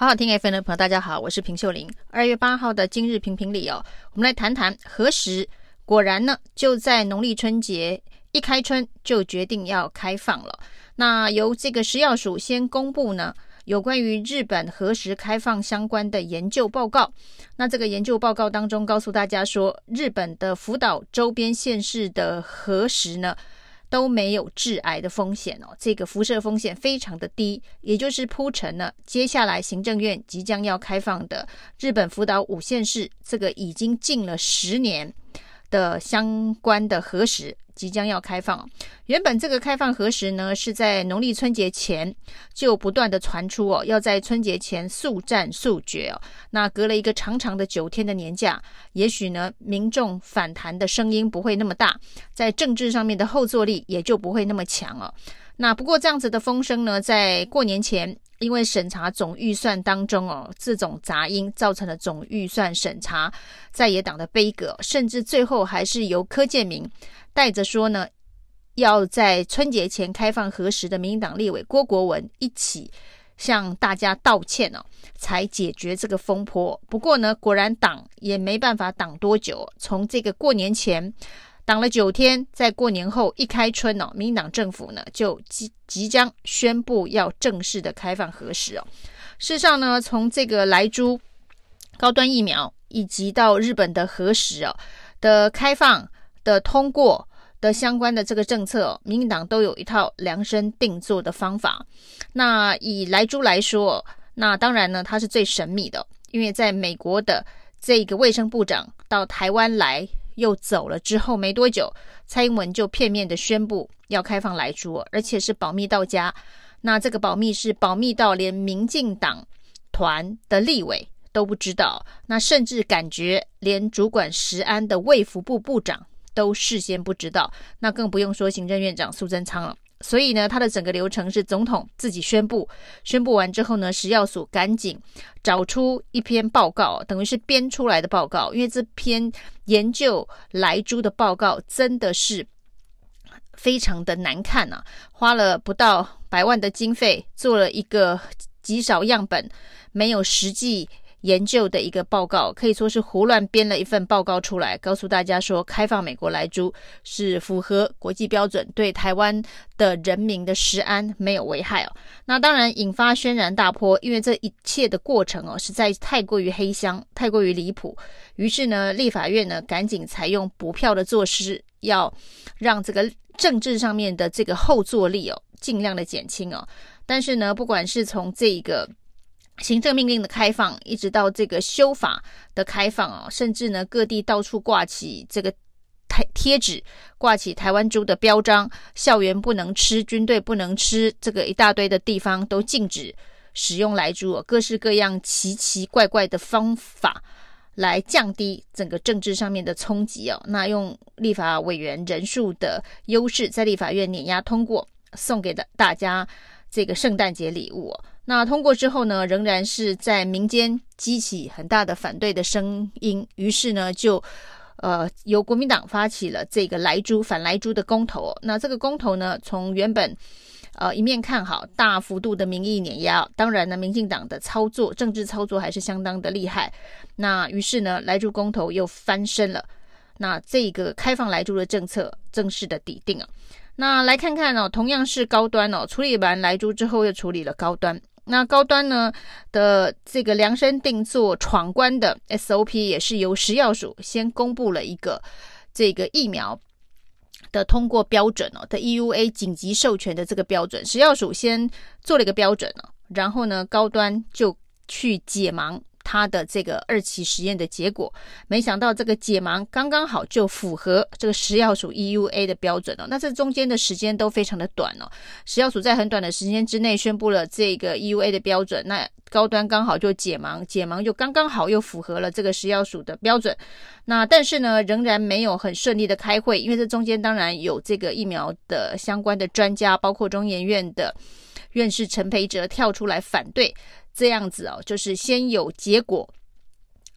好好听 FM 的朋友，大家好，我是平秀玲。二月八号的今日评评理哦，我们来谈谈何时。果然呢，就在农历春节一开春就决定要开放了。那由这个食药署先公布呢，有关于日本何时开放相关的研究报告。那这个研究报告当中告诉大家说，日本的福岛周边县市的核食呢，都没有致癌的风险哦，这个辐射风险非常的低，也就是铺成了接下来行政院即将要开放的日本福岛五县市，这个已经禁了十年的相关的核实。即将要开放，原本这个开放核实呢，是在农历春节前就不断的传出哦，要在春节前速战速决哦。那隔了一个长长的九天的年假，也许呢，民众反弹的声音不会那么大，在政治上面的后坐力也就不会那么强哦。那不过这样子的风声呢，在过年前。因为审查总预算当中哦，这种杂音造成了总预算审查在野党的悲歌，甚至最后还是由柯建铭带着说呢，要在春节前开放核实的民进党立委郭国文一起向大家道歉哦，才解决这个风波。不过呢，果然挡也没办法挡多久，从这个过年前。挡了九天，在过年后一开春哦，民进党政府呢就即即将宣布要正式的开放核实哦。事实上呢，从这个莱猪高端疫苗以及到日本的核食哦的开放的通过的相关的这个政策，民进党都有一套量身定做的方法。那以莱猪来说，那当然呢，它是最神秘的，因为在美国的这个卫生部长到台湾来。又走了之后没多久，蔡英文就片面的宣布要开放莱猪，而且是保密到家。那这个保密是保密到连民进党团的立委都不知道，那甚至感觉连主管食安的卫福部部长都事先不知道，那更不用说行政院长苏贞昌了。所以呢，他的整个流程是总统自己宣布，宣布完之后呢，食药署赶紧找出一篇报告，等于是编出来的报告。因为这篇研究莱猪的报告真的是非常的难看啊，花了不到百万的经费做了一个极少样本，没有实际。研究的一个报告可以说是胡乱编了一份报告出来，告诉大家说开放美国来猪是符合国际标准，对台湾的人民的食安没有危害哦。那当然引发轩然大波，因为这一切的过程哦实在太过于黑箱，太过于离谱。于是呢，立法院呢赶紧采用补票的措施，要让这个政治上面的这个后坐力哦尽量的减轻哦。但是呢，不管是从这个。行政命令的开放，一直到这个修法的开放啊，甚至呢各地到处挂起这个贴贴纸，挂起台湾猪的标章，校园不能吃，军队不能吃，这个一大堆的地方都禁止使用莱猪，各式各样奇奇怪怪的方法来降低整个政治上面的冲击哦。那用立法委员人数的优势，在立法院碾压通过，送给的大家这个圣诞节礼物哦。那通过之后呢，仍然是在民间激起很大的反对的声音，于是呢，就呃由国民党发起了这个莱猪反莱猪的公投。那这个公投呢，从原本呃一面看好，大幅度的民意碾压，当然呢，民进党的操作政治操作还是相当的厉害。那于是呢，莱猪公投又翻身了。那这个开放莱猪的政策正式的底定了。那来看看哦，同样是高端哦，处理完莱猪之后，又处理了高端。那高端呢的这个量身定做闯关的 SOP 也是由食药署先公布了一个这个疫苗的通过标准哦的 EUA 紧急授权的这个标准，食药署先做了一个标准哦，然后呢高端就去解盲。他的这个二期实验的结果，没想到这个解盲刚刚好就符合这个食药署 EUA 的标准哦。那这中间的时间都非常的短哦。食药署在很短的时间之内宣布了这个 EUA 的标准，那高端刚好就解盲，解盲就刚刚好又符合了这个食药署的标准。那但是呢，仍然没有很顺利的开会，因为这中间当然有这个疫苗的相关的专家，包括中研院的院士陈培哲跳出来反对。这样子哦，就是先有结果，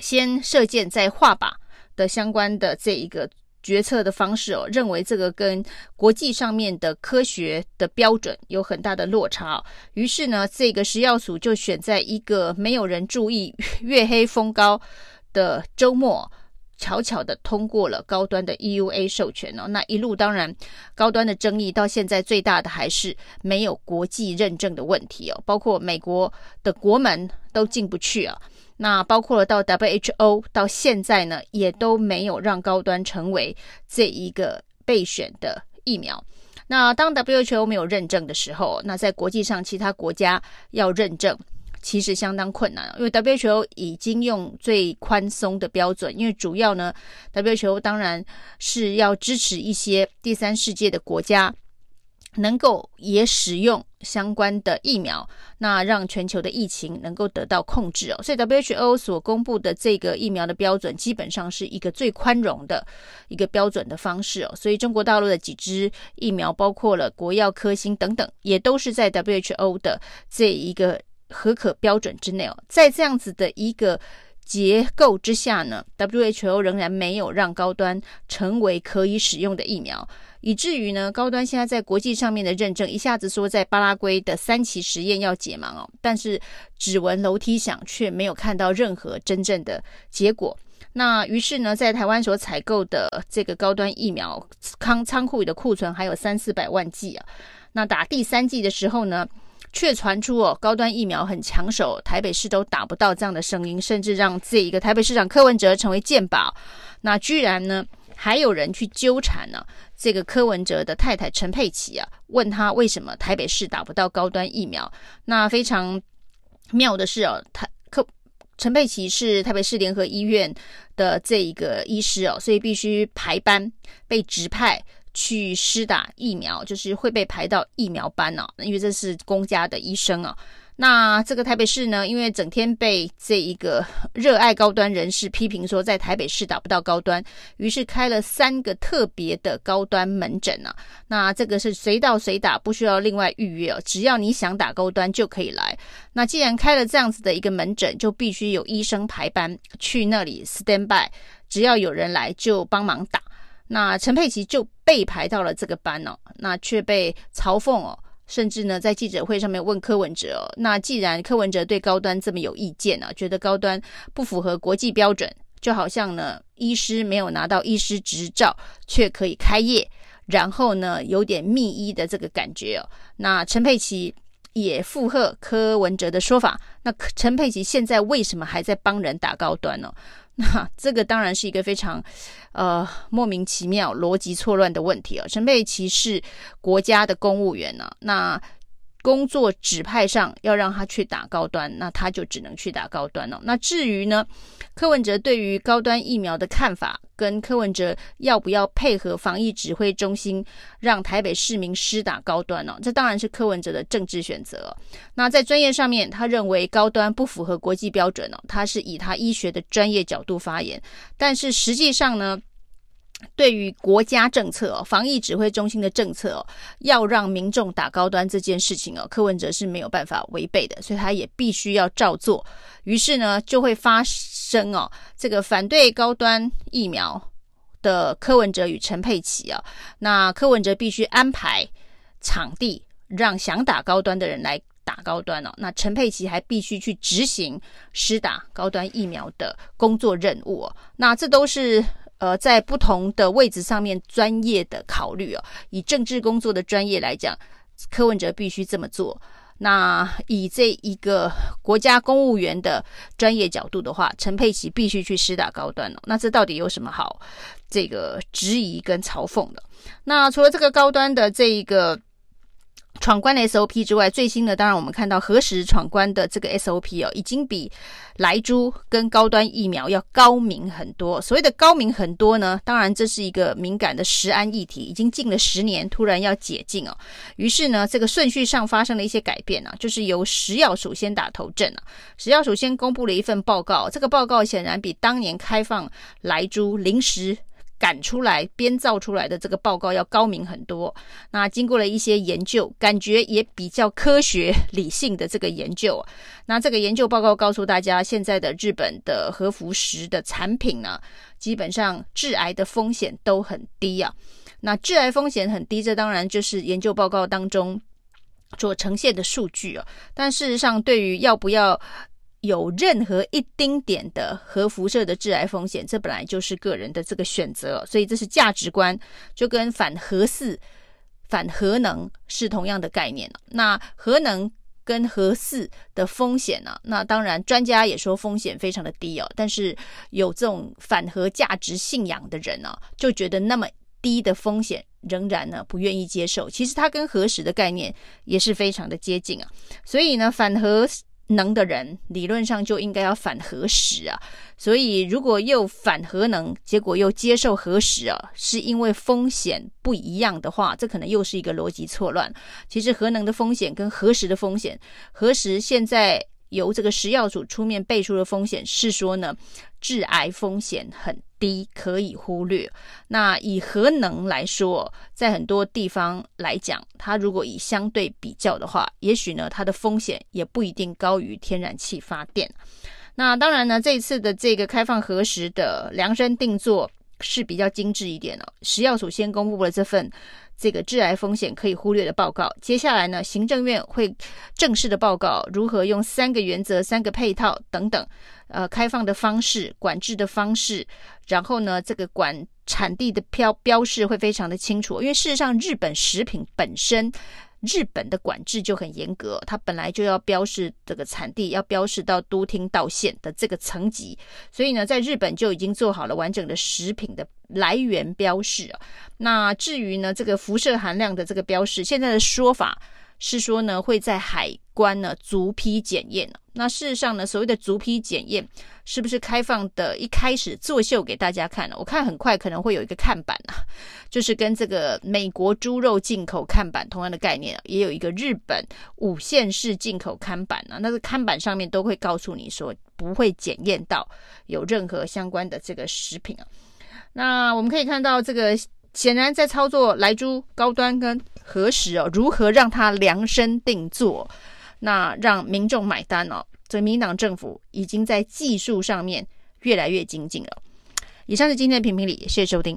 先射箭再画靶的相关的这一个决策的方式哦，认为这个跟国际上面的科学的标准有很大的落差哦。于是呢，这个食药署就选在一个没有人注意、月黑风高的周末，悄悄的通过了高端的 EUA 授权哦。那一路当然，高端的争议到现在最大的还是没有国际认证的问题哦，包括美国的国门都进不去啊。那包括了到 WHO 到现在呢，也都没有让高端成为这一个备选的疫苗。那当 WHO 没有认证的时候，那在国际上其他国家要认证，其实相当困难，因为 WHO 已经用最宽松的标准，因为主要呢，WHO 当然是要支持一些第三世界的国家。能够也使用相关的疫苗，那让全球的疫情能够得到控制哦。所以 WHO 所公布的这个疫苗的标准，基本上是一个最宽容的一个标准的方式哦。所以中国大陆的几支疫苗，包括了国药、科兴等等，也都是在 WHO 的这一个核可标准之内哦。在这样子的一个结构之下呢，WHO 仍然没有让高端成为可以使用的疫苗。以至于呢，高端现在在国际上面的认证，一下子说在巴拉圭的三期实验要解盲哦，但是指纹楼梯响，却没有看到任何真正的结果。那于是呢，在台湾所采购的这个高端疫苗仓仓库里的库存还有三四百万剂啊。那打第三剂的时候呢，却传出哦，高端疫苗很抢手，台北市都打不到这样的声音，甚至让这一个台北市长柯文哲成为贱保。那居然呢，还有人去纠缠呢、这个柯文哲的太太陈佩琪啊，问他为什么台北市打不到高端疫苗？那非常妙的是哦，他柯陈佩琪是台北市联合医院的这一个医师哦，所以必须排班被指派去施打疫苗，就是会被排到疫苗班哦，因为这是公家的医生啊。那这个台北市呢，因为整天被这一个热爱高端人士批评说在台北市打不到高端，于是开了三个特别的高端门诊啊。那这个是随到随打，不需要另外预约哦，只要你想打高端就可以来。那既然开了这样子的一个门诊，就必须有医生排班去那里 stand by，只要有人来就帮忙打。那陈佩琪就被排到了这个班哦，那却被嘲讽哦。甚至呢，在记者会上面问柯文哲哦，那既然柯文哲对高端这么有意见啊，觉得高端不符合国际标准，就好像呢，医师没有拿到医师执照却可以开业，然后呢，有点密医的这个感觉哦。那陈佩琪也附和柯文哲的说法，那陈佩琪现在为什么还在帮人打高端呢？那这个当然是一个非常，呃，莫名其妙、逻辑错乱的问题啊。陈佩琪是国家的公务员呢、啊，那。工作指派上要让他去打高端，那他就只能去打高端了、哦。那至于呢，柯文哲对于高端疫苗的看法，跟柯文哲要不要配合防疫指挥中心，让台北市民施打高端呢、哦？这当然是柯文哲的政治选择、那在专业上面，他认为高端不符合国际标准哦，他是以他医学的专业角度发言，但是实际上呢？对于国家政策哦，防疫指挥中心的政策哦，要让民众打高端这件事情哦，柯文哲是没有办法违背的，所以他也必须要照做。于是呢，就会发生哦，这个反对高端疫苗的柯文哲与陈佩琪啊，那柯文哲必须安排场地，让想打高端的人来打高端哦。那陈佩琪还必须去执行施打高端疫苗的工作任务哦。那这都是。呃，在不同的位置上面，专业的考虑哦。以政治工作的专业来讲，柯文哲必须这么做。那以这一个国家公务员的专业角度的话，陈佩琪必须去施打高端哦。那这到底有什么好这个质疑跟嘲讽的？那除了这个高端的这一个。闯关的 SOP 之外，最新的当然我们看到何时闯关的这个 SOP 哦，已经比莱猪跟高端疫苗要高明很多。所谓的高明很多呢，当然这是一个敏感的食安议题，已经禁了十年，突然要解禁哦。于是呢，这个顺序上发生了一些改变啊，就是由食药署先打头阵啊。食药署先公布了一份报告，这个报告显然比当年开放莱猪临时赶出来编造出来的这个报告要高明很多。那经过了一些研究，感觉也比较科学理性的这个研究。那这个研究报告告诉大家，现在的日本的核辐石的产品呢，基本上致癌的风险都很低啊。那致癌风险很低，这当然就是研究报告当中所呈现的数据啊。但事实上，对于要不要有任何一丁点的核辐射的致癌风险，这本来就是个人的这个选择，所以这是价值观，就跟反核四、反核能是同样的概念。那核能跟核四的风险呢？那当然专家也说风险非常的低哦，但是有这种反核价值信仰的人呢，就觉得那么低的风险仍然呢不愿意接受。其实它跟核食的概念也是非常的接近啊，所以呢反核。能的人理论上就应该要反核食啊，所以如果又反核能，结果又接受核食啊，是因为风险不一样的话，这可能又是一个逻辑错乱。其实核能的风险跟核食的风险，核实现在。由这个食药署出面背书的风险是说呢，致癌风险很低，可以忽略。那以核能来说，在很多地方来讲，它如果以相对比较的话，也许呢，它的风险也不一定高于天然气发电。那当然呢，这一次的这个开放核实的量身定做是比较精致一点的。食药署先公布了这份。这个致癌风险可以忽略的报告，接下来呢，行政院会正式的报告如何用三个原则、三个配套等等，呃，开放的方式、管制的方式，然后呢，这个管产地的标标示会非常的清楚，因为事实上日本食品本身。日本的管制就很严格，它本来就要标示这个产地，要标示到都厅道县的这个层级，所以呢，在日本就已经做好了完整的食品的来源标示。那至于呢，这个辐射含量的这个标示，现在的说法。是说呢，会在海关呢逐批检验。那事实上呢，所谓的逐批检验，是不是开放的一开始作秀给大家看呢？我看很快可能会有一个看板啊，就是跟这个美国猪肉进口看板同样的概念啊，也有一个日本五线式进口看板啊。那个看板上面都会告诉你说，不会检验到有任何相关的这个食品啊。那我们可以看到这个。显然在操作莱猪高端跟核时哦，如何让它量身定做，那让民众买单哦？所以民党政府已经在技术上面越来越精进了。以上是今天的评评理，谢谢收听。